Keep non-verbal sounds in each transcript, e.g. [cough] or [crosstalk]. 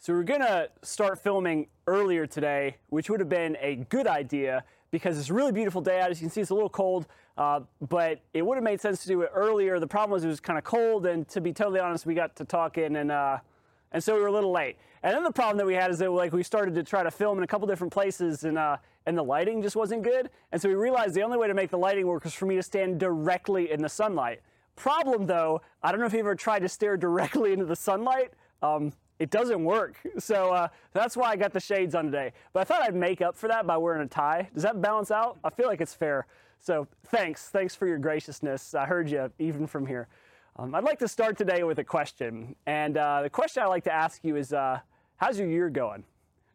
So we are going to start filming earlier today, which would have been a good idea because it's a really beautiful day out. As you can see, it's a little cold, uh, but it would have made sense to do it earlier. The problem was it was kind of cold, and to be totally honest, we got to talking, and uh, and so we were a little late. And then the problem that we had is that like we started to try to film in a couple different places, and uh, and the lighting just wasn't good. And so we realized the only way to make the lighting work was for me to stand directly in the sunlight. Problem though, I don't know if you ever tried to stare directly into the sunlight. Um, it doesn't work. [laughs] So uh, that's why I got the shades on today. But I thought I'd make up for that by wearing a tie. Does that balance out? I feel like it's fair. So thanks. Thanks for your graciousness. I heard you even from here. Um, I'd like to start today with a question. And uh, the question I'd like to ask you is uh, how's your year going?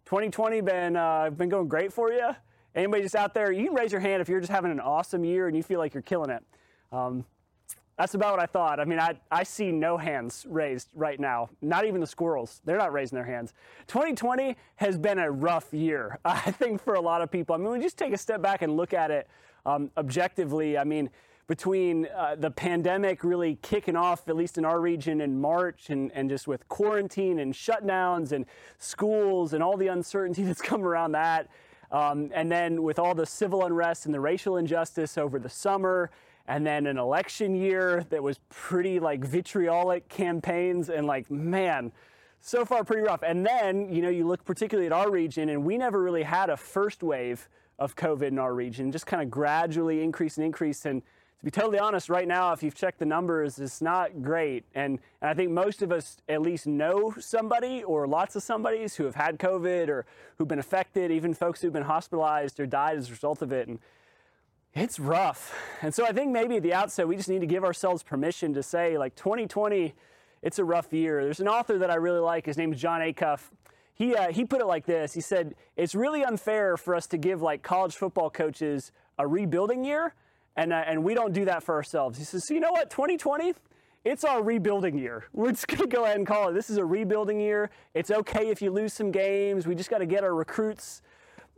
2020 been, uh, been going great for you? Anybody just out there, you can raise your hand if you're just having an awesome year and you feel like you're killing it. Um, that's about what I thought. I mean, I, I see no hands raised right now, not even the squirrels. They're not raising their hands. 2020 has been a rough year, [laughs] I think, for a lot of people. I mean, we just take a step back and look at it um, objectively. I mean, between uh, the pandemic really kicking off, at least in our region, in March, and, and just with quarantine and shutdowns and schools and all the uncertainty [laughs] that's come around that, um, and then with all the civil unrest and the racial injustice over the summer and then an election year that was pretty like vitriolic campaigns and like man so far pretty rough. And then you know you look particularly at our region and we never really had a first wave of covid in our region just kind of gradually increase and increase. And to be totally honest right now if you've checked the numbers it's not great. And, and i think most of us at least know somebody or lots of somebodies who have had covid or who've been affected even folks who've been hospitalized or died as a result of it. And it's rough. And so I think maybe at the outset, we just need to give ourselves permission to say, like, 2020, it's a rough year. There's an author that I really like. His name is Jon Acuff. He, uh, he put it like this He said, It's really unfair for us to give, like, college football coaches a rebuilding year, and, uh, and we don't do that for ourselves. He says, So you know what? 2020, it's our rebuilding year. We're just going to go ahead and call it. This is a rebuilding year. It's okay if you lose some games. We just got to get our recruits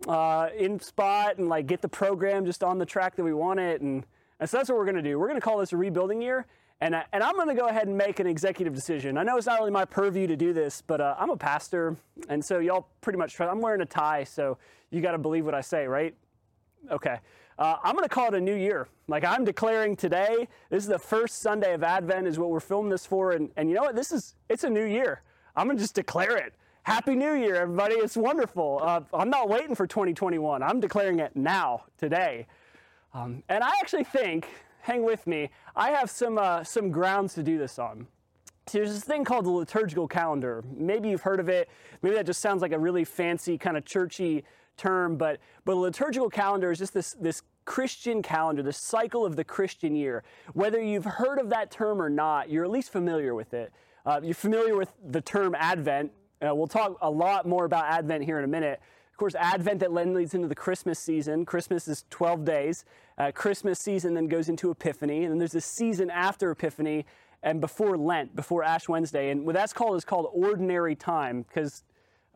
uh, in spot and like get the program just on the track that we want it. And, and so that's what we're going to do. We're going to call this a rebuilding year. And, I, and I'm going to go ahead and make an executive decision. I know it's not really my purview to do this, but uh, I'm a pastor. And so y'all pretty much. I'm wearing a tie, so you got to believe what I say, right? Okay. Uh, I'm going to call it a new year. Like I'm declaring today, this is the first Sunday of Advent, is what we're filming this for. And, and you know what? This is, it's a new year. I'm going to just declare it. Happy New Year, everybody. It's wonderful. Uh, I'm not waiting for 2021. I'm declaring it now, today. Um, and I actually think, hang with me, I have some, uh, some grounds to do this on. So there's this thing called the liturgical calendar. Maybe you've heard of it. Maybe that just sounds like a really fancy, kind of churchy term, but, but the liturgical calendar is just this, this Christian calendar, the cycle of the Christian year. Whether you've heard of that term or not, you're at least familiar with it. Uh, you're familiar with the term Advent, uh, we'll talk a lot more about Advent here in a minute. Of course, Advent that then leads into the Christmas season. Christmas is 12 days. Uh, Christmas season then goes into Epiphany, and then there's a season after Epiphany and before Lent, before Ash Wednesday. And what that's called is called ordinary time because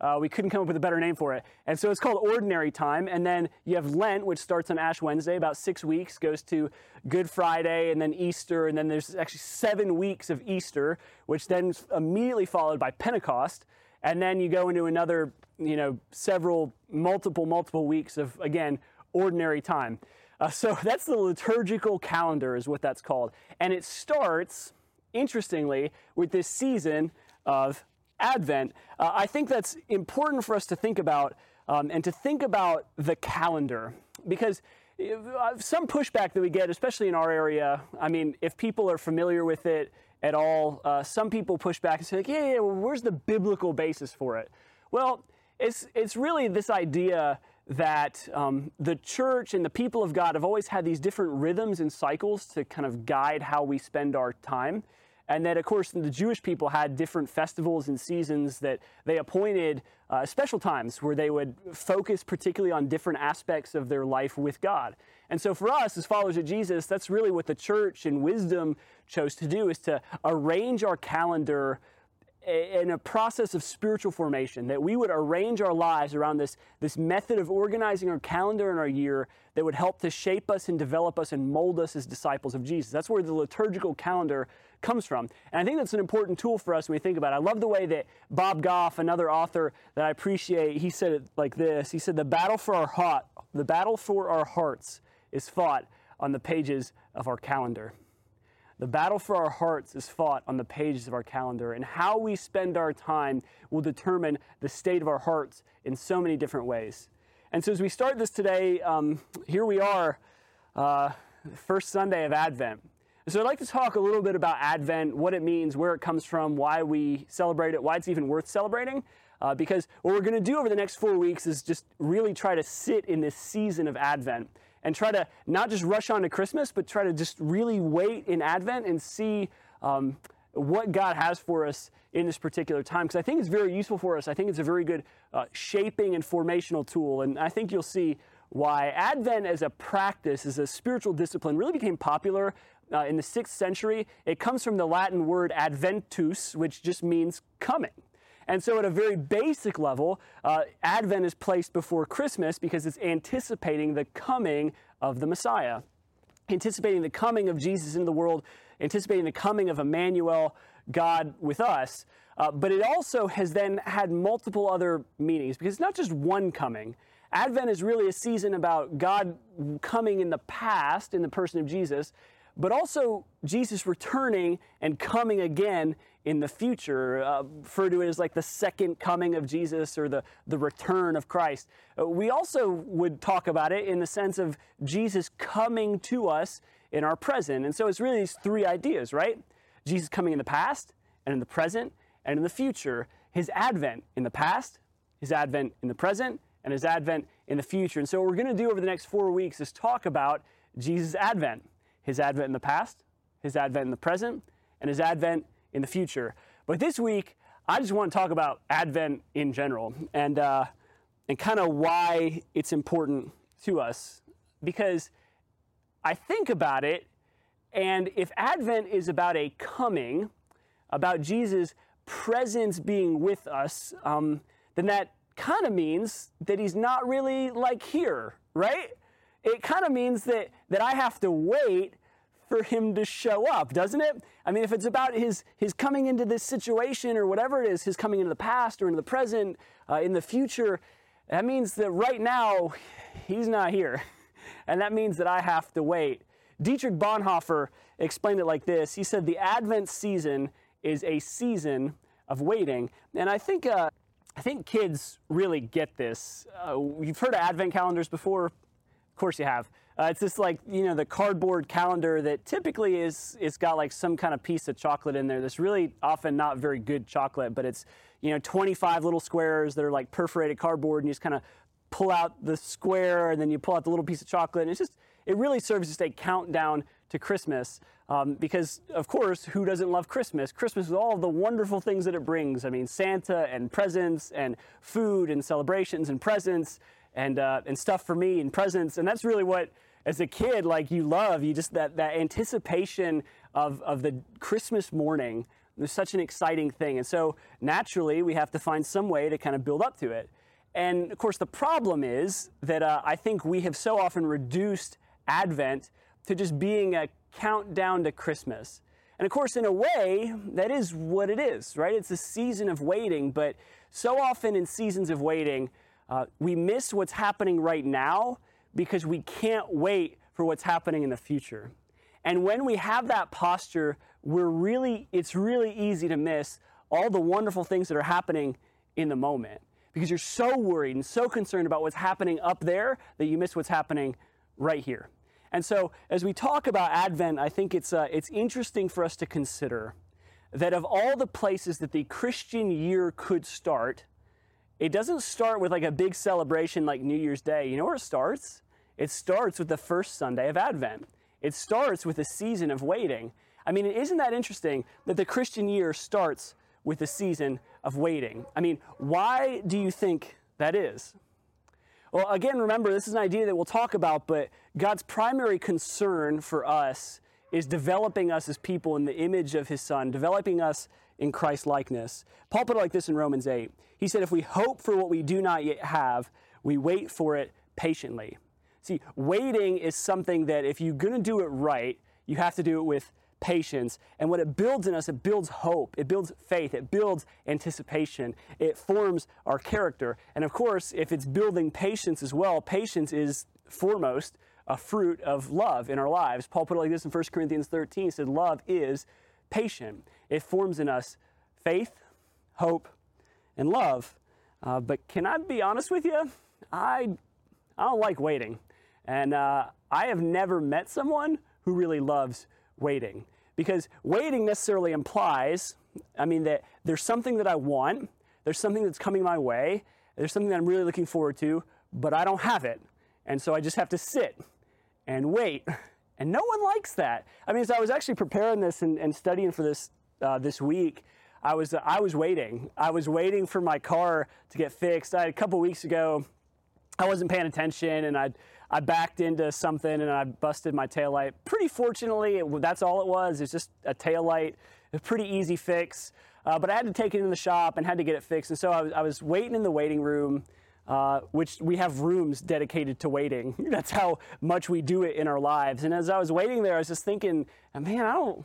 uh, we couldn't come up with a better name for it. And so it's called ordinary time. And then you have Lent, which starts on Ash Wednesday, about six weeks, goes to Good Friday, and then Easter. And then there's actually seven weeks of Easter, which then immediately followed by Pentecost. And then you go into another, you know, several, multiple, multiple weeks of, again, ordinary time. Uh, so [laughs] that's the liturgical calendar, is what that's called. And it starts, interestingly, with this season of Advent. Uh, I think that's important for us to think about um, and to think about the calendar because uh, some pushback that we get, especially in our area, I mean, if people are familiar with it, at all. Uh, some people push back and say, like, yeah, yeah, well, where's the biblical basis for it? Well, it's, it's really this idea that um, the church and the people of God have always had these different rhythms and cycles to kind of guide how we spend our time. And that, of course, the Jewish people had different festivals and seasons that they appointed uh, special times where they would focus particularly on different aspects of their life with God. And so for us, as followers of Jesus, that's really what the church and wisdom chose to do is to arrange our calendar in a process of spiritual formation, that we would arrange our lives around this, this method of organizing our calendar and our year that would help to shape us and develop us and mold us as disciples of Jesus. That's where the liturgical calendar comes from. And I think that's an important tool for us when we think about it. I love the way that Bob Goff, another author that I appreciate, he said it like this. He said, The battle for our heart, the battle for our hearts is fought on the pages of our calendar. The battle for our hearts is fought on the pages of our calendar, and how we spend our time will determine the state of our hearts in so many different ways. And so, as we start this today, um, here we are, uh, first Sunday of Advent. So, I'd like to talk a little bit about Advent, what it means, where it comes from, why we celebrate it, why it's even worth celebrating. Uh, because what we're going to do over the next four weeks is just really try to sit in this season of Advent and try to not just rush on to Christmas, but try to just really wait in Advent and see um, what God has for us in this particular time. Because I think it's very useful for us. I think it's a very good uh, shaping and formational tool. And I think you'll see why Advent as a practice, as a spiritual discipline, really became popular uh, in the sixth century. It comes from the Latin word adventus, which just means coming. And so, at a very basic level, uh, Advent is placed before Christmas because it's anticipating the coming of the Messiah, anticipating the coming of Jesus into the world, anticipating the coming of Emmanuel, God with us. Uh, but it also has then had multiple other meanings because it's not just one coming. Advent is really a season about God coming in the past in the person of Jesus, but also Jesus returning and coming again in the future, uh, refer to it as like the second coming of Jesus or the, the return of Christ. Uh, we also would talk about it in the sense of Jesus coming to us in our present. And so it's really these three ideas, right? Jesus coming in the past and in the present and in the future. His advent in the past, his advent in the present, and his advent in the future. And so what we're going to do over the next four weeks is talk about Jesus' advent, his advent in the past, his advent in the present, and his advent in the future. But this week, I just want to talk about Advent in general and, uh, and kind of why it's important to us. Because I think about it, and if Advent is about a coming, about Jesus' presence being with us, um, then that kind of means that he's not really like here, right? It kind of means that, that I have to wait for him to show up, doesn't it? I mean, if it's about his, his coming into this situation or whatever it is, his coming into the past or into the present, uh, in the future, that means that right now, he's not here. [laughs] And that means that I have to wait. Dietrich Bonhoeffer explained it like this He said, The Advent season is a season of waiting. And I think, uh, I think kids really get this. Uh, you've heard of Advent calendars before? Of course you have. Uh, it's just like you know the cardboard calendar that typically is it's got like some kind of piece of chocolate in there. That's really often not very good chocolate, but it's you know 25 little squares that are like perforated cardboard, and you just kind of pull out the square, and then you pull out the little piece of chocolate, and it's just it really serves as a countdown to Christmas. Um, because of course, who doesn't love Christmas? Christmas is all the wonderful things that it brings. I mean, Santa and presents and food and celebrations and presents and uh, and stuff for me and presents, and that's really what as a kid, like you love, you just that, that anticipation of, of the Christmas morning is such an exciting thing. And so naturally, we have to find some way to kind of build up to it. And of course, the problem is that uh, I think we have so often reduced Advent to just being a countdown to Christmas. And of course, in a way, that is what it is, right? It's a season of waiting, but so often in seasons of waiting, uh, we miss what's happening right now because we can't wait for what's happening in the future. And when we have that posture, we're really, it's really easy to miss all the wonderful things that are happening in the moment because you're so worried and so concerned about what's happening up there that you miss what's happening right here. And so, as we talk about Advent, I think it's, uh, it's interesting for us to consider that of all the places that the Christian year could start, it doesn't start with like a big celebration like New Year's Day. You know where it starts? It starts with the first Sunday of Advent. It starts with a season of waiting. I mean, isn't that interesting that the Christian year starts with a season of waiting? I mean, why do you think that is? Well, again, remember, this is an idea that we'll talk about, but God's primary concern for us is developing us as people in the image of His Son, developing us in Christ likeness. Paul put it like this in Romans 8. He said, If we hope for what we do not yet have, we wait for it patiently. See, waiting is something that if you're going to do it right, you have to do it with patience. And what it builds in us, it builds hope, it builds faith, it builds anticipation, it forms our character. And of course, if it's building patience as well, patience is foremost a fruit of love in our lives. Paul put it like this in 1 Corinthians 13. He said, Love is patient. It forms in us faith, hope, and love. Uh, but can I be honest with you? I, I don't like waiting. And uh, I have never met someone who really loves waiting. Because waiting necessarily implies, I mean, that there's something that I want, there's something that's coming my way, there's something that I'm really looking forward to, but I don't have it. And so I just have to sit and wait. And no one likes that. I mean, as I was actually preparing this and, and studying for this uh, this week, I was I was waiting. I was waiting for my car to get fixed. I, a couple weeks ago, I wasn't paying attention and I I backed into something and I busted my tail light. Pretty fortunately, it, that's all it was. It's just a tail light. A pretty easy fix. Uh, but I had to take it in the shop and had to get it fixed. And so I was, I was waiting in the waiting room uh, which we have rooms dedicated to waiting. [laughs] That's how much we do it in our lives. And as I was waiting there, I was just thinking, man, I don't,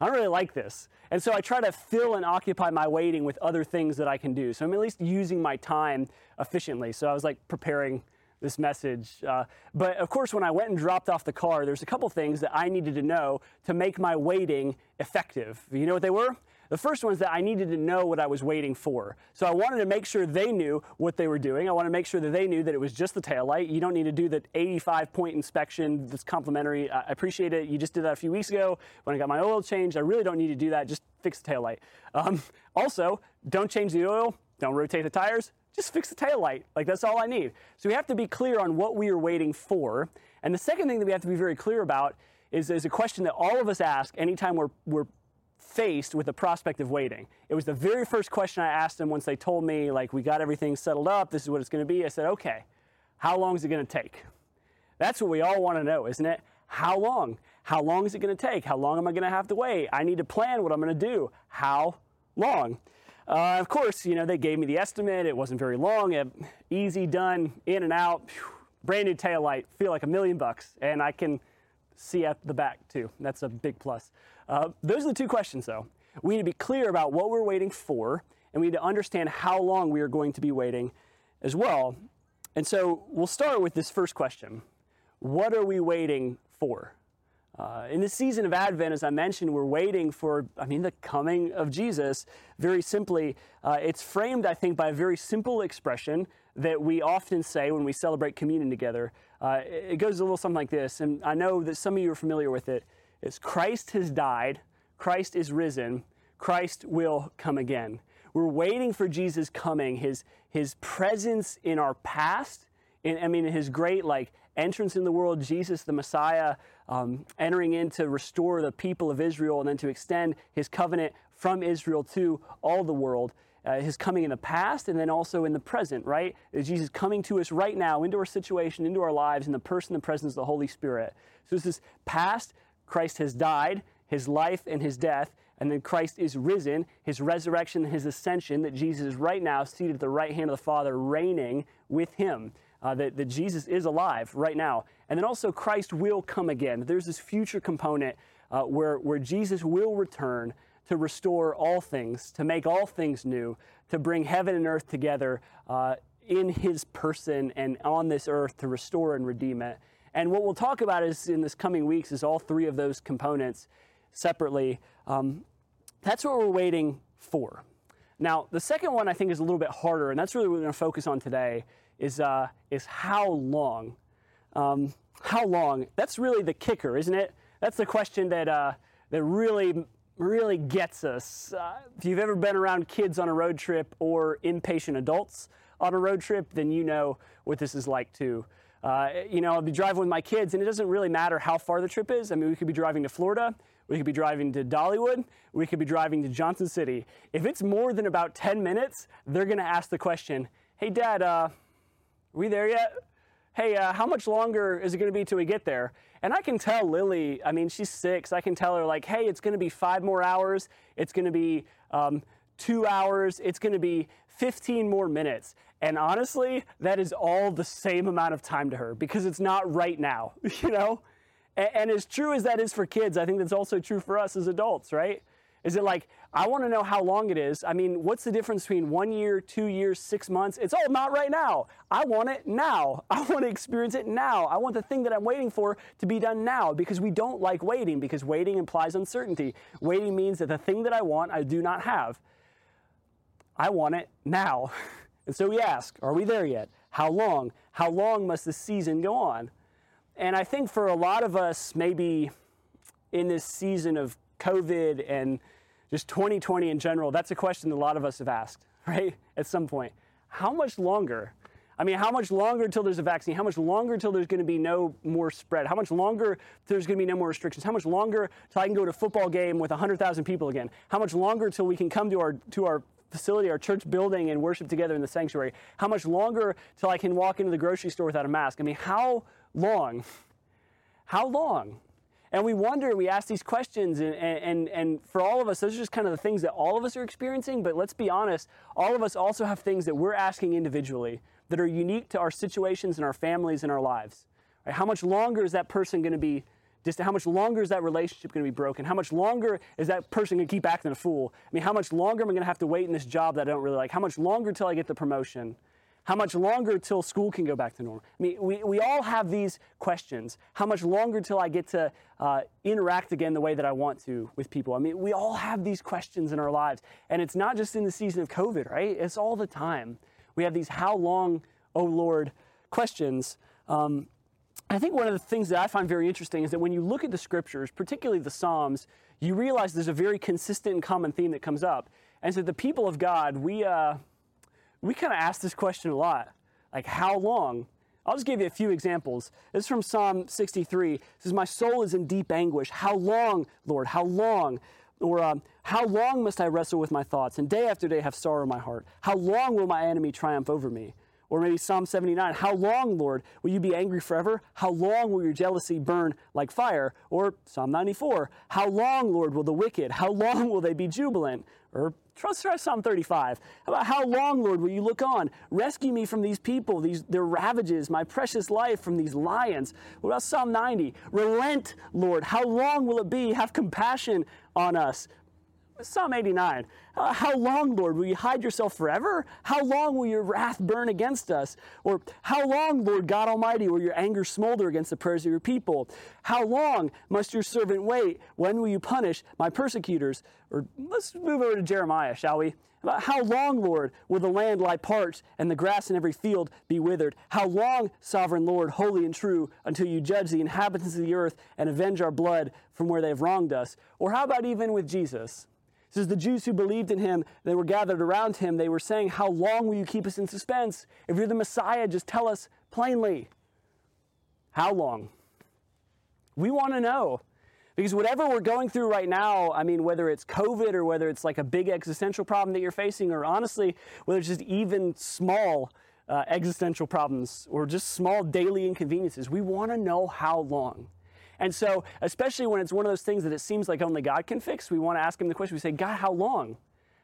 I don't really like this. And so I try to fill and occupy my waiting with other things that I can do. So I'm at least using my time efficiently. So I was like preparing this message. Uh, but of course, when I went and dropped off the car, there's a couple things that I needed to know to make my waiting effective. You know what they were? The first one is that I needed to know what I was waiting for. So I wanted to make sure they knew what they were doing. I wanted to make sure that they knew that it was just the tail light. You don't need to do the 85 point inspection that's complimentary. I appreciate it. You just did that a few weeks ago when I got my oil changed. I really don't need to do that. Just fix the tail light. Um, also, don't change the oil. Don't rotate the tires. Just fix the tail light. Like that's all I need. So we have to be clear on what we are waiting for. And the second thing that we have to be very clear about is, is a question that all of us ask anytime we're, we're faced with the prospect of waiting. It was the very first question I asked them once they told me, like, we got everything settled up, this is what it's going to be. I said, okay, how long is it going to take? That's what we all want to know, isn't it? How long? How long is it going to take? How long am I going to have to wait? I need to plan what I'm going to do. How long? Uh, of course, you know, they gave me the estimate. It wasn't very long. It, easy, done, in and out. Whew, brand new tail light. Feel like a million bucks. And I can see at the back too. That's a big plus. Uh, those are the two questions though. We need to be clear about what we're waiting for, and we need to understand how long we are going to be waiting as well. And so we'll start with this first question What are we waiting for? Uh, in this season of Advent, as I mentioned, we're waiting for, I mean, the coming of Jesus. Very simply, uh, it's framed, I think, by a very simple expression that we often say when we celebrate communion together. Uh, it goes a little something like this, and I know that some of you are familiar with it. It's Christ has died, Christ is risen, Christ will come again. We're waiting for Jesus coming, his, his presence in our past, in, I mean, his great like entrance in the world, Jesus the Messiah, um, entering in to restore the people of Israel and then to extend his covenant from Israel to all the world uh, his coming in the past and then also in the present, right? Is Jesus coming to us right now into our situation, into our lives, in the person and presence of the Holy Spirit. So this is past, Christ has died, his life and his death, and then Christ is risen, his resurrection, his ascension, that Jesus is right now seated at the right hand of the Father, reigning with him. Uh, that, that Jesus is alive right now. And then also Christ will come again. There's this future component uh, where, where Jesus will return to restore all things, to make all things new, to bring heaven and earth together uh, in his person and on this earth to restore and redeem it. And what we'll talk about is in this coming weeks is all three of those components separately. Um, that's what we're waiting for. Now, the second one I think is a little bit harder, and that's really what we're going to focus on today. Is uh, is how long? Um, how long? That's really the kicker, isn't it? That's the question that uh, that really really gets us. Uh, if you've ever been around kids on a road trip or impatient adults on a road trip, then you know what this is like too. Uh, you know, I'll be driving with my kids, and it doesn't really matter how far the trip is. I mean, we could be driving to Florida, we could be driving to Dollywood, we could be driving to Johnson City. If it's more than about 10 minutes, they're to ask the question, Hey, Dad, uh, are we there yet? hey, uh, how much longer is it to be till we get there? And I can tell Lily, I mean, she's six. I can tell her, like, hey, it's to be five more hours. It's to be um, two hours. It's to be 15 more minutes. And honestly, that is all the same amount of time to her because it's not right now, [laughs] you know? And, and as true as that is for kids, I think that's also true for us as adults, right? Is it like, I want to know how long it is? I mean, what's the difference between one year, two years, six months? It's all not right now. I want it now. [laughs] I want to experience it now. I want the thing that I'm waiting for to be done now because we don't like waiting because waiting implies uncertainty. Waiting means that the thing that I want, I do not have. I want it now. [laughs] And so we ask, are we there yet? How long? How long must this season go on? And I think for a lot of us, maybe in this season of COVID and just 2020 in general, that's a question that a lot of us have asked, [laughs] right? At some point. How much longer? I mean, how much longer until there's a vaccine? How much longer until there's going to be no more spread? How much longer there's going to be no more restrictions? How much longer till I can go to a football game with 100,000 people again? How much longer till we can come to our to our facility, our church building, and worship together in the sanctuary? How much longer till I can walk into the grocery store without a mask? I mean, how long? How long? And we wonder, we ask these questions, and, and, and for all of us, those are just kind of the things that all of us are experiencing. But let's be honest, all of us also have things that we're asking individually that are unique to our situations and our families and our lives. Right? How much longer is that person going to be distant? How much longer is that relationship going to be broken? How much longer is that person going to keep acting a fool? I mean, how much longer am I going to have to wait in this job that I don't really like? How much longer till I get the promotion? How much longer till school can go back to normal? I mean, we, we all have these questions. How much longer till I get to uh, interact again the way that I want to with people? I mean, we all have these questions in our lives. And it's not just in the season of COVID, right? It's all the time. We have these how long, oh Lord, questions. Um, I think one of the things that I find very interesting is that when you look at the scriptures, particularly the Psalms, you realize there's a very consistent and common theme that comes up. And so the people of God, we, uh, we kind of ask this question a lot like, how long? I'll just give you a few examples. This is from Psalm 63. It says, My soul is in deep anguish. How long, Lord? How long? Or, um, How long must I wrestle with my thoughts and day after day have sorrow in my heart? How long will my enemy triumph over me? Or maybe Psalm 79, How long, Lord, will you be angry forever? How long will your jealousy burn like fire? Or Psalm 94, How long, Lord, will the wicked? How long will they be jubilant? Or Trust Psalm 35. About how long, Lord, will you look on? Rescue me from these people, these their ravages, my precious life from these lions. What about Psalm 90? Relent, Lord. How long will it be? Have compassion on us. Psalm 89. Uh, how long, Lord, will you hide yourself forever? How long will your wrath burn against us? Or how long, Lord God Almighty, will your anger smolder against the prayers of your people? How long must your servant wait? When will you punish my persecutors? Or let's move over to Jeremiah, shall we? About how long, Lord, will the land lie parched and the grass in every field be withered? How long, sovereign Lord, holy and true, until you judge the inhabitants of the earth and avenge our blood from where they have wronged us? Or how about even with Jesus? Says the Jews who believed in him, they were gathered around him. They were saying, How long will you keep us in suspense? If you're the Messiah, just tell us plainly. How long? We want to know. Because whatever we're going through right now, I mean, whether it's COVID or whether it's like a big existential problem that you're facing, or honestly, whether it's just even small uh, existential problems or just small daily inconveniences, we want to know how long. And so, especially when it's one of those things that it seems like only God can fix, we want to ask Him the question. We say, God, how long?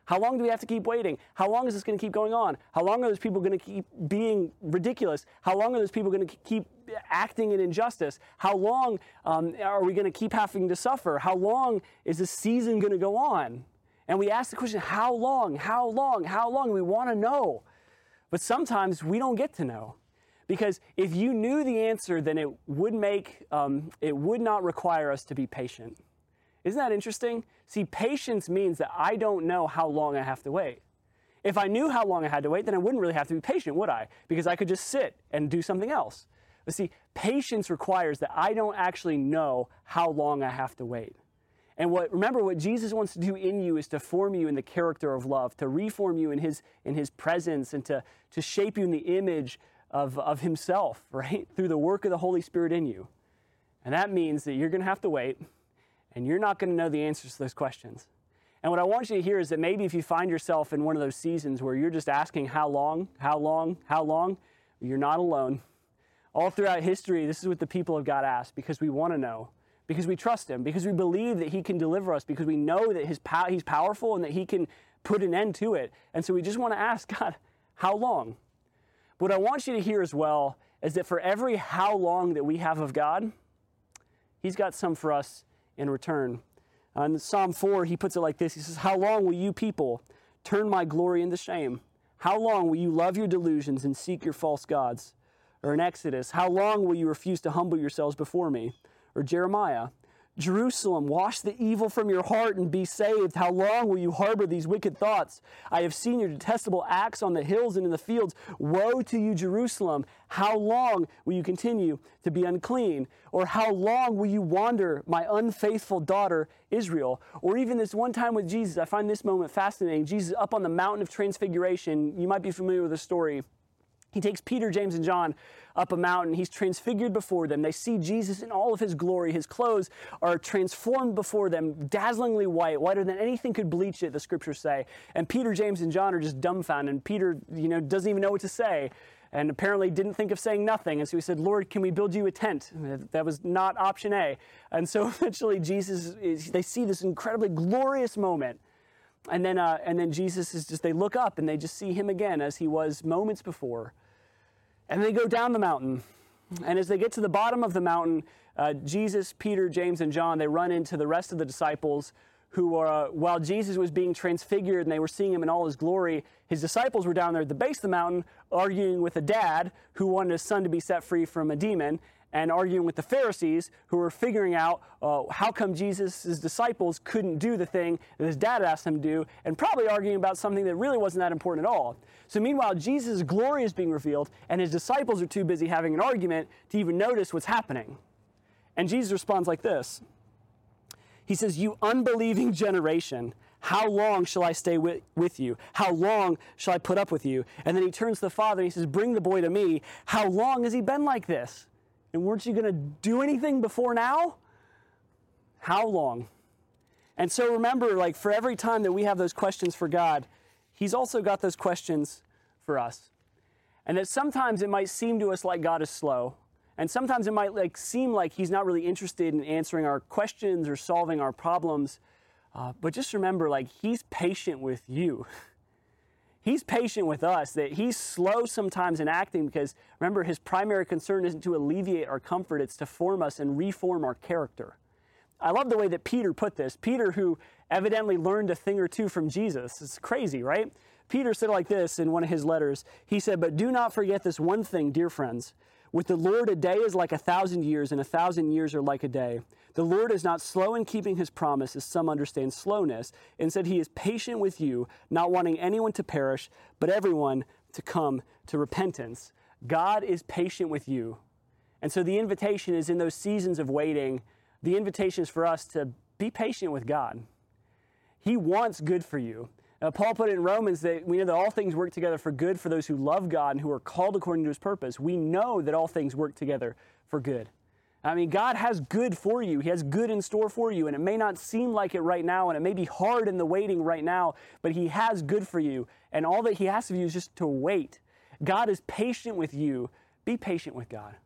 How long do we have to keep waiting? How long is this going to keep going on? How long are those people going to keep being ridiculous? How long are those people going to keep acting in injustice? How long um, are we going to keep having to suffer? How long is this season going to go on? And we ask the question, how long? How long? How long? We want to know. But sometimes we don't get to know. Because if you knew the answer, then it would make, um, it would not require us to be patient. Isn't that interesting? See, patience means that I don't know how long I have to wait. If I knew how long I had to wait, then I wouldn't really have to be patient, would I? Because I could just sit and do something else. But see, patience requires that I don't actually know how long I have to wait. And what remember what Jesus wants to do in you is to form you in the character of love, to reform you in his in his presence and to, to shape you in the image of, of Himself, [laughs] right? Through the work of the Holy Spirit in you. And that means that you're going to have to wait and you're not going to know the answers to those questions. And what I want you to hear is that maybe if you find yourself in one of those seasons where you're just asking how long, how long, how long, you're not alone. All throughout history, this is what the people of God ask because we want to know, because we trust Him, because we believe that He can deliver us, because we know that his pow- He's powerful and that He can put an end to it. And so we just want to ask [laughs] God, how long? What I want you to hear as well is that for every how long that we have of God, He's got some for us in return. Uh, in Psalm 4, he puts it like this He says, How long will you people turn my glory into shame? How long will you love your delusions and seek your false gods? Or in Exodus, How long will you refuse to humble yourselves before me? Or Jeremiah, Jerusalem, wash the evil from your heart and be saved. How long will you harbor these wicked thoughts? I have seen your detestable acts on the hills and in the fields. Woe to you, Jerusalem! How long will you continue to be unclean? Or how long will you wander, my unfaithful daughter, Israel? Or even this one time with Jesus, I find this moment fascinating. Jesus up on the mountain of transfiguration. You might be familiar with the story. He takes Peter, James, and John up a mountain. He's transfigured before them. They see Jesus in all of his glory. His clothes are transformed before them, dazzlingly white, whiter than anything could bleach it, the scriptures say. And Peter, James, and John are just dumbfounded. And Peter, you know, doesn't even know what to say. And apparently didn't think of saying nothing. And so he said, Lord, can we build you a tent? That was not option A. And so [laughs] eventually Jesus, is, they see this incredibly glorious moment. And then, uh, and then Jesus is just, they look up and they just see him again as he was moments before. And they go down the mountain. And as they get to the bottom of the mountain, uh, Jesus, Peter, James, and John, they run into the rest of the disciples who, uh, while Jesus was being transfigured and they were seeing him in all his glory, his disciples were down there at the base of the mountain arguing with a dad who wanted his son to be set free from a demon and arguing with the Pharisees who were figuring out uh, how come Jesus' disciples couldn't do the thing that his dad asked them to do, and probably arguing about something that really wasn't that important at all. So, meanwhile, Jesus' glory is being revealed, and his disciples are too busy having an argument to even notice what's happening. And Jesus responds like this He says, You unbelieving generation. How long shall I stay with, with you? How long shall I put up with you? And then he turns to the father and he says, Bring the boy to me. How long has he been like this? And weren't you going to do anything before now? How long? And so remember, like for every time that we have those questions for God, He's also got those questions for us. And that sometimes it might seem to us like God is slow. And sometimes it might like seem like He's not really interested in answering our questions or solving our problems. Uh, but just remember, like He's patient with you. [laughs] He's patient with us, that he's slow sometimes in acting because remember, his primary concern isn't to alleviate our comfort, it's to form us and reform our character. I love the way that Peter put this. Peter, who evidently learned a thing or two from Jesus. It's crazy, right? Peter said like this in one of his letters. He said, But do not forget this one thing, dear friends. With the Lord, a day is like a thousand years, and a thousand years are like a day. The Lord is not slow in keeping his promise, as some understand slowness. Instead, he is patient with you, not wanting anyone to perish, but everyone to come to repentance. God is patient with you. And so the invitation is in those seasons of waiting, the invitation is for us to be patient with God. He wants good for you. Uh, Paul put it in Romans that we know that all things work together for good for those who love God and who are called according to his purpose. We know that all things work together for good. I mean, God has good for you. He has good in store for you. And it may not seem like it right now, and it may be hard in the waiting right now, but He has good for you. And all that He asks of you is just to wait. God is patient with you. Be patient with God.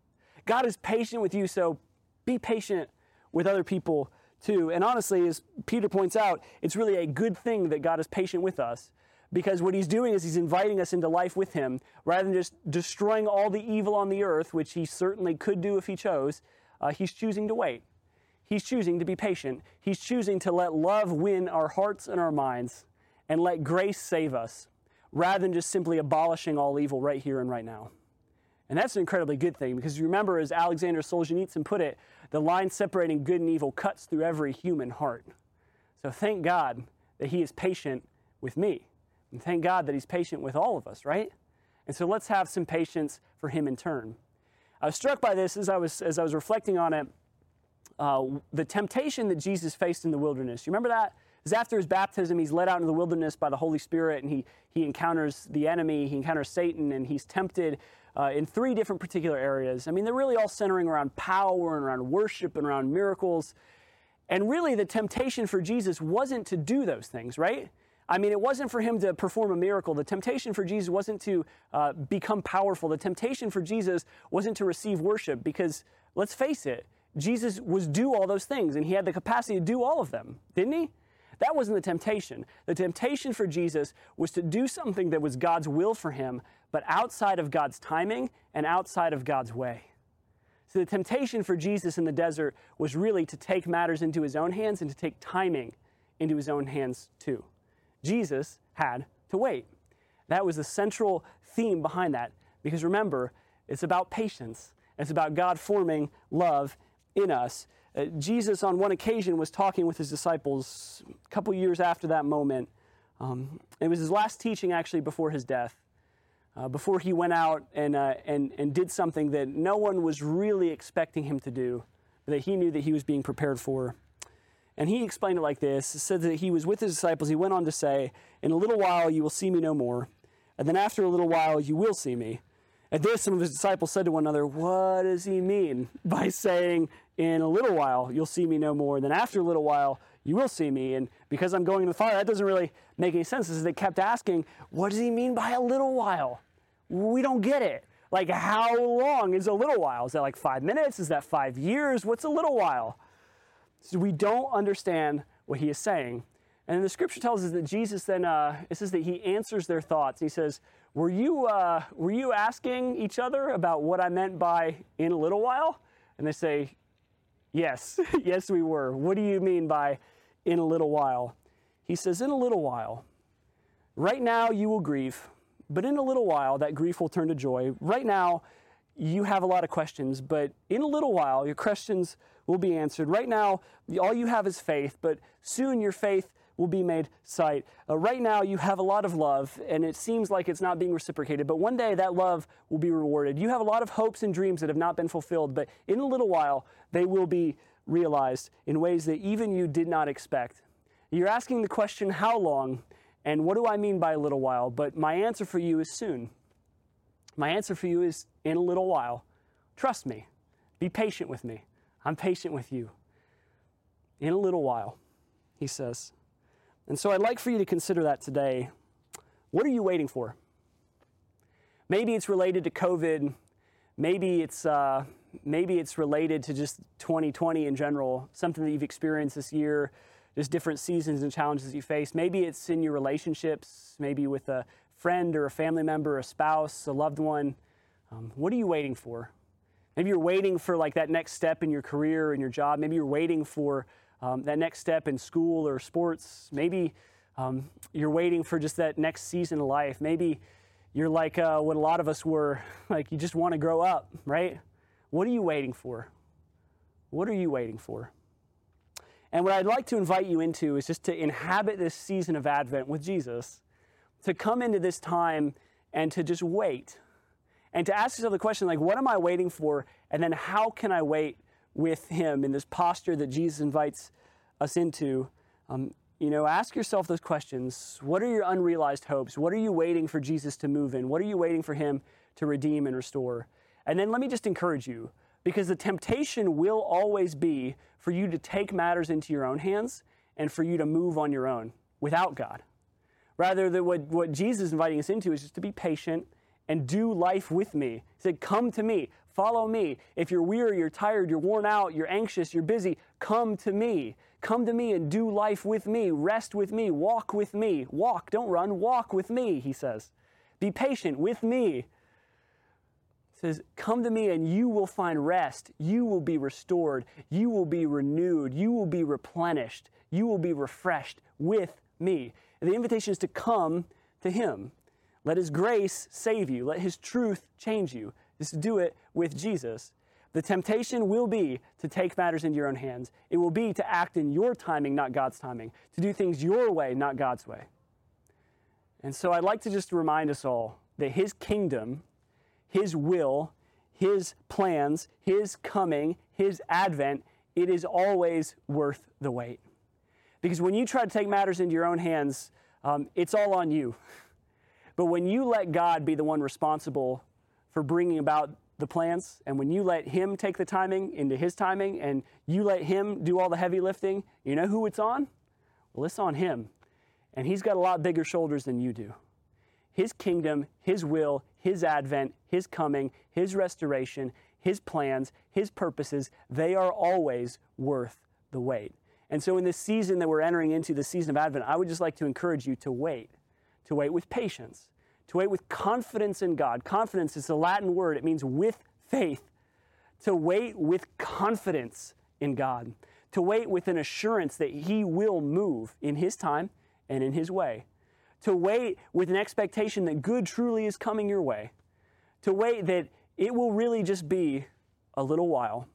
God is patient with you, so be patient with other people too. And honestly, as Peter points out, it's really a good thing that God is patient with us because what he's doing is he's inviting us into life with him rather than just destroying all the evil on the earth, which he certainly could do if he chose. Uh, he's choosing to wait. He's choosing to be patient. He's choosing to let love win our hearts and our minds and let grace save us rather than just simply abolishing all evil right here and right now. And that's an incredibly good thing because remember, as Alexander Solzhenitsyn put it, the line separating good and evil cuts through every human heart. So thank God that He is patient with me. And thank God that He's patient with all of us, right? And so let's have some patience for Him in turn. I was struck by this as I was, as I was reflecting on it. Uh, the temptation that Jesus faced in the wilderness. You remember that? Is after his baptism, he's led out into the wilderness by the Holy Spirit, and he, he encounters the enemy, he encounters Satan, and he's tempted uh, in three different particular areas. I mean, they're really all centering around power and around worship and around miracles. And really, the temptation for Jesus wasn't to do those things, right? I mean, it wasn't for him to perform a miracle. The temptation for Jesus wasn't to uh, become powerful. The temptation for Jesus wasn't to receive worship because, let's face it, Jesus was do all those things and he had the capacity to do all of them, didn't he? That wasn't the temptation. The temptation for Jesus was to do something that was God's will for him, but outside of God's timing and outside of God's way. So the temptation for Jesus in the desert was really to take matters into his own hands and to take timing into his own hands too. Jesus had to wait. That was the central theme behind that. Because remember, it's about patience. It's about God forming love in us. Uh, Jesus, on one occasion, was talking with his disciples a couple years after that moment. Um, it was his last teaching, actually, before his death uh, before he went out and, uh, and, and did something that no one was really expecting him to do, that he knew that he was being prepared for. And he explained it like this said that he was with his disciples. He went on to say, In a little while you will see me no more, and then after a little while you will see me. At this, some of his disciples said to one another, What does he mean by saying, In a little while you'll see me no more, and then after a little while you will see me. And because I'm going to the Father, that doesn't really make any sense. As they kept asking, what does he mean by a little while? We don't get it. Like, how long is a little while? Is that like five minutes? Is that five years? What's a little while? So we don't understand what he is saying. And the scripture tells us that Jesus then, uh, it says that he answers their thoughts. He says, were you, uh, were you asking each other about what I meant by in a little while? And they say, yes, [laughs] yes, we were. What do you mean by in a little while. He says, In a little while. Right now you will grieve, but in a little while that grief will turn to joy. Right now you have a lot of questions, but in a little while your questions will be answered. Right now all you have is faith, but soon your faith will be made sight. Uh, right now, you have a lot of love, and it seems like it's not being reciprocated, but one day that love will be rewarded. You have a lot of hopes and dreams that have not been fulfilled, but in a little while, they will be realized in ways that even you did not expect. You're asking the question, how long? And what do I mean by a little while? But my answer for you is soon. My answer for you is in a little while. Trust me. Be patient with me. I'm patient with you. In a little while, he says. And so I'd like for you to consider that today. What are you waiting for? Maybe it's related to COVID. Maybe it's uh, maybe it's related to just 2020 in general, something that you've experienced this year, just different seasons and challenges you face. Maybe it's in your relationships, maybe with a friend or a family member, a spouse, a loved one. Um, what are you waiting for? Maybe you're waiting for like that next step in your career and your job. Maybe you're waiting for um, that next step in school or sports. Maybe um, you're waiting for just that next season of life. Maybe you're like uh, what a lot of us were, [laughs] like you just want to grow up, right? What are you waiting for? What are you waiting for? And what I'd like to invite you into is just to inhabit this season of Advent with Jesus, to come into this time and to just wait, and to ask yourself the question like, what am I waiting for? And then how can I wait with Him in this posture that Jesus invites us into? Um, you know, ask yourself those questions. What are your unrealized hopes? What are you waiting for Jesus to move in? What are you waiting for Him to redeem and restore? And then let me just encourage you because the temptation will always be for you to take matters into your own hands and for you to move on your own without God. Rather, than what, what Jesus is inviting us into is just to be patient and do life with me. He said, Come to me, follow me. If you're weary, you're tired, you're worn out, you're anxious, you're busy, come to me. Come to me and do life with me, rest with me, walk with me. Walk, don't run, walk with me, he says. Be patient with me He says, Come to me and you will find rest. You will be restored. You will be renewed. You will be replenished. You will be refreshed with me. And the invitation is to come to Him. Let His grace save you. Let His truth change you. Just do it with Jesus. The temptation will be to take matters into your own hands. It will be to act in your timing, not God's timing, to do things your way, not God's way. And so I'd like to just remind us all that His kingdom his will, His plans, His coming, His advent, it is always worth the wait. Because when you try to take matters into your own hands, um, it's all on you. [laughs] But when you let God be the one responsible for bringing about the plans, and when you let Him take the timing into His timing, and you let Him do all the heavy lifting, you know who it's on? Well, it's on Him. and He's got a lot bigger shoulders than you do. His kingdom, His will, His advent, His coming, His restoration, His plans, His purposes, they are always worth the wait. And so, in this season that we're entering into, the season of Advent, I would just like to encourage you to wait, to wait with patience, to wait with confidence in God. Confidence is a Latin word, it means with faith. To wait with confidence in God, to wait with an assurance that He will move in His time and in His way, to wait with an expectation that good truly is coming your way, to wait that it will really just be a little while.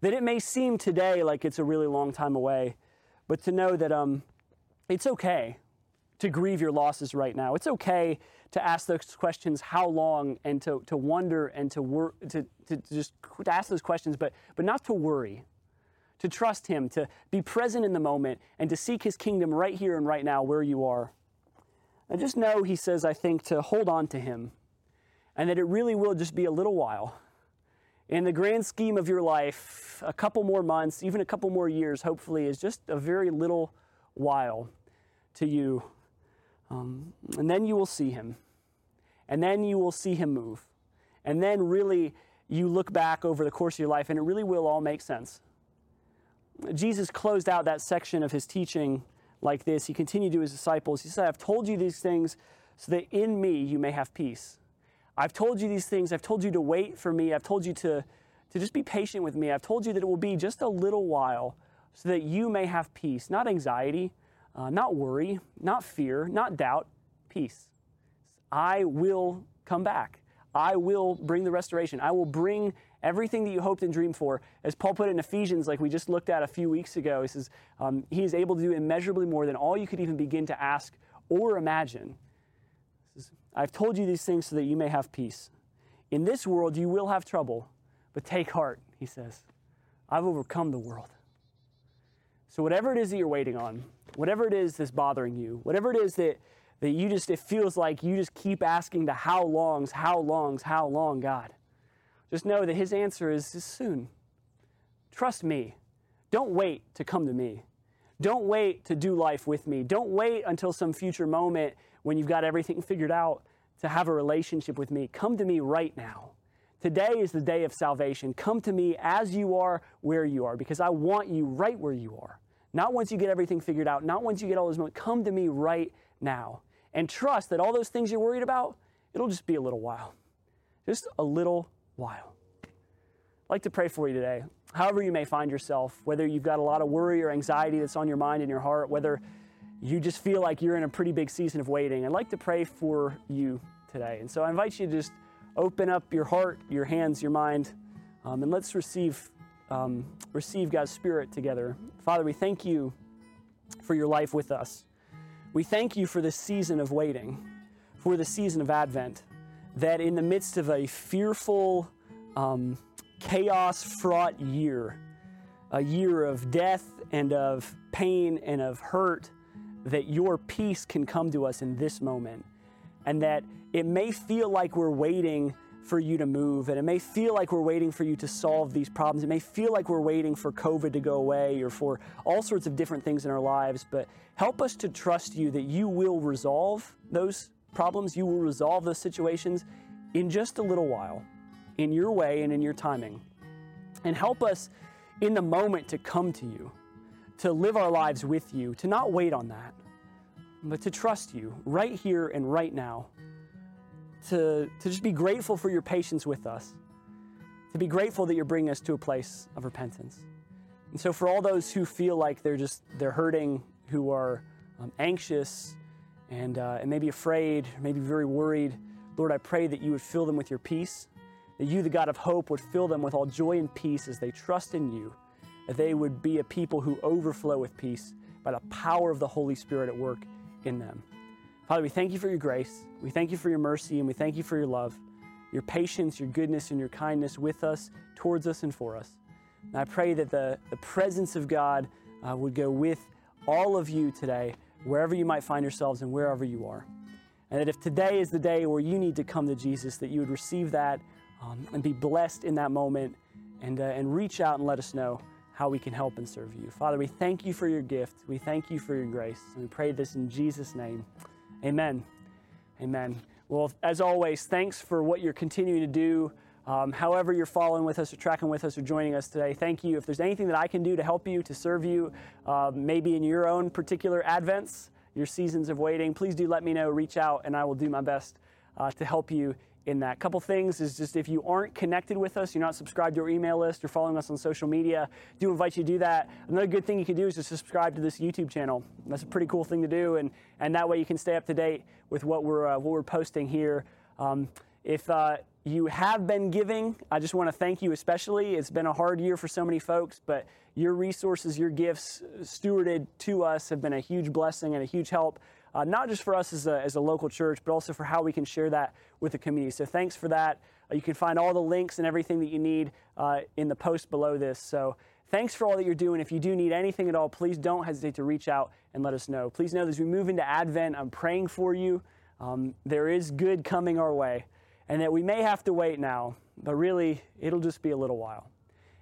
That it may seem today like it's a really long time away, but to know that um, it's okay to grieve your losses right now. It's okay to ask those questions, how long, and to, to wonder and to, wor- to, to, just ask those questions, but, but not to worry, to trust Him, to be present in the moment, and to seek His kingdom right here and right now where you are. And just know, He says, I think, to hold on to Him, and that it really will just be a little while in the grand scheme of your life, a couple more months, even a couple more years, hopefully, is just a very little while to you. Um, and then you will see him. And then you will see him move. And then really, you look back over the course of your life, and it really will all make sense. Jesus closed out that section of his teaching like this. He continued to his disciples. He said, I've told you these things so that in me you may have peace. I've told you these things. I've told you to wait for me. I've told you to, to just be patient with me. I've told you that it will be just a little while so that you may have peace, not anxiety, uh, not worry, not fear, not doubt, peace. I will come back. I will bring the restoration. I will bring everything that you hoped and dreamed for. As Paul put it in Ephesians, like we just looked at a few weeks ago, he says, um, He is able to do immeasurably more than all you could even begin to ask or imagine. I've told you these things so that you may have peace. In this world you will have trouble, but take heart, he says. I've overcome the world. So, whatever it is that you're waiting on, whatever it is that's bothering you, whatever it is that, that you just, it feels like you just keep asking the how longs, how longs, how long, God, just know that his answer is, is soon. Trust me. Don't wait to come to me. Don't wait to do life with me. Don't wait until some future moment when you've got everything figured out to have a relationship with me. Come to me right now. Today is the day of salvation. Come to me as you are, where you are, because I want you right where you are. Not once you get everything figured out, not once you get all those moments. Come to me right now. And trust that all those things you're worried about, it'll just be a little while. Just a little while. I'd like to pray for you today. However, you may find yourself, whether you've got a lot of worry or anxiety that's on your mind and your heart, whether you just feel like you're in a pretty big season of waiting, I'd like to pray for you today. And so I invite you to just open up your heart, your hands, your mind, um, and let's receive, um, receive God's Spirit together. Father, we thank you for your life with us. We thank you for this season of waiting, for the season of Advent, that in the midst of a fearful, um, chaos fraught year, a year of death and of pain and of hurt, that your peace can come to us in this moment. And that it may feel like we're waiting for you to move, and it may feel like we're waiting for you to solve these problems. It may feel like we're waiting for COVID to go away or for all sorts of different things in our lives, but help us to trust you that you will resolve those problems, you will resolve those situations in just a little while, in your way and in your timing. And help us in the moment to come to you to live our lives with you, to not wait on that, but to trust you right here and right now, to, to just be grateful for your patience with us, to be grateful that you're bringing us to a place of repentance. And so, for all those who feel like they're just they're hurting, who are um, anxious and uh, and maybe afraid, maybe very worried, Lord, I pray that you would fill them with your peace, that you, the God of hope, would fill them with all joy and peace as they trust in you that they would be a people who overflow with peace by the power of the Holy Spirit at work in them. Father, we thank you for your grace. We thank you for your mercy, and we thank you for your love, your patience, your goodness, and your kindness with us, towards us, and for us. And I pray that the, the presence of God uh, would go with all of you today, wherever you might find yourselves and wherever you are. And that if today is the day where you need to come to Jesus, that you would receive that um, and be blessed in that moment and, uh, and reach out and let us know how we can help and serve you. Father, we thank you for your gift. We thank you for your grace. And we pray this in Jesus' name. Amen. Amen. Well, as always, thanks for what you're continuing to do. Um, however, you're following with us or tracking with us or joining us today, thank you. If there's anything that I can do to help you, to serve you, uh, maybe in your own particular Advents, your seasons of waiting, please do let me know. Reach out, and I will do my best uh, to help you in that. Couple things is just if you aren't connected with us, you're not subscribed to our email list, you're following us on social media, do invite you to do that. Another good thing you can do is to subscribe to this YouTube channel. That's a pretty cool thing to do, and, and that way you can stay up to date with what we're, uh, what we're posting here. Um, if uh, you have been giving, I just want to thank you especially. It's been a hard year for so many folks, but your resources, your gifts stewarded to us have been a huge blessing and a huge help uh, not just for us as a, as a local church, but also for how we can share that with the community. So thanks for that. Uh, you can find all the links and everything that you need uh, in the post below this. So thanks for all that you're doing. If you do need anything at all, please don't hesitate to reach out and let us know. Please know that as we move into Advent, I'm praying for you. Um, there is good coming our way, and that we may have to wait now, but really, it'll just be a little while.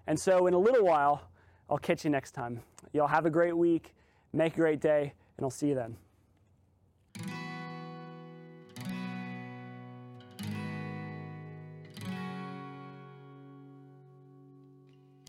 And so, in a little while, I'll catch you next time. Y'all have a great week, make a great day, and I'll see you then.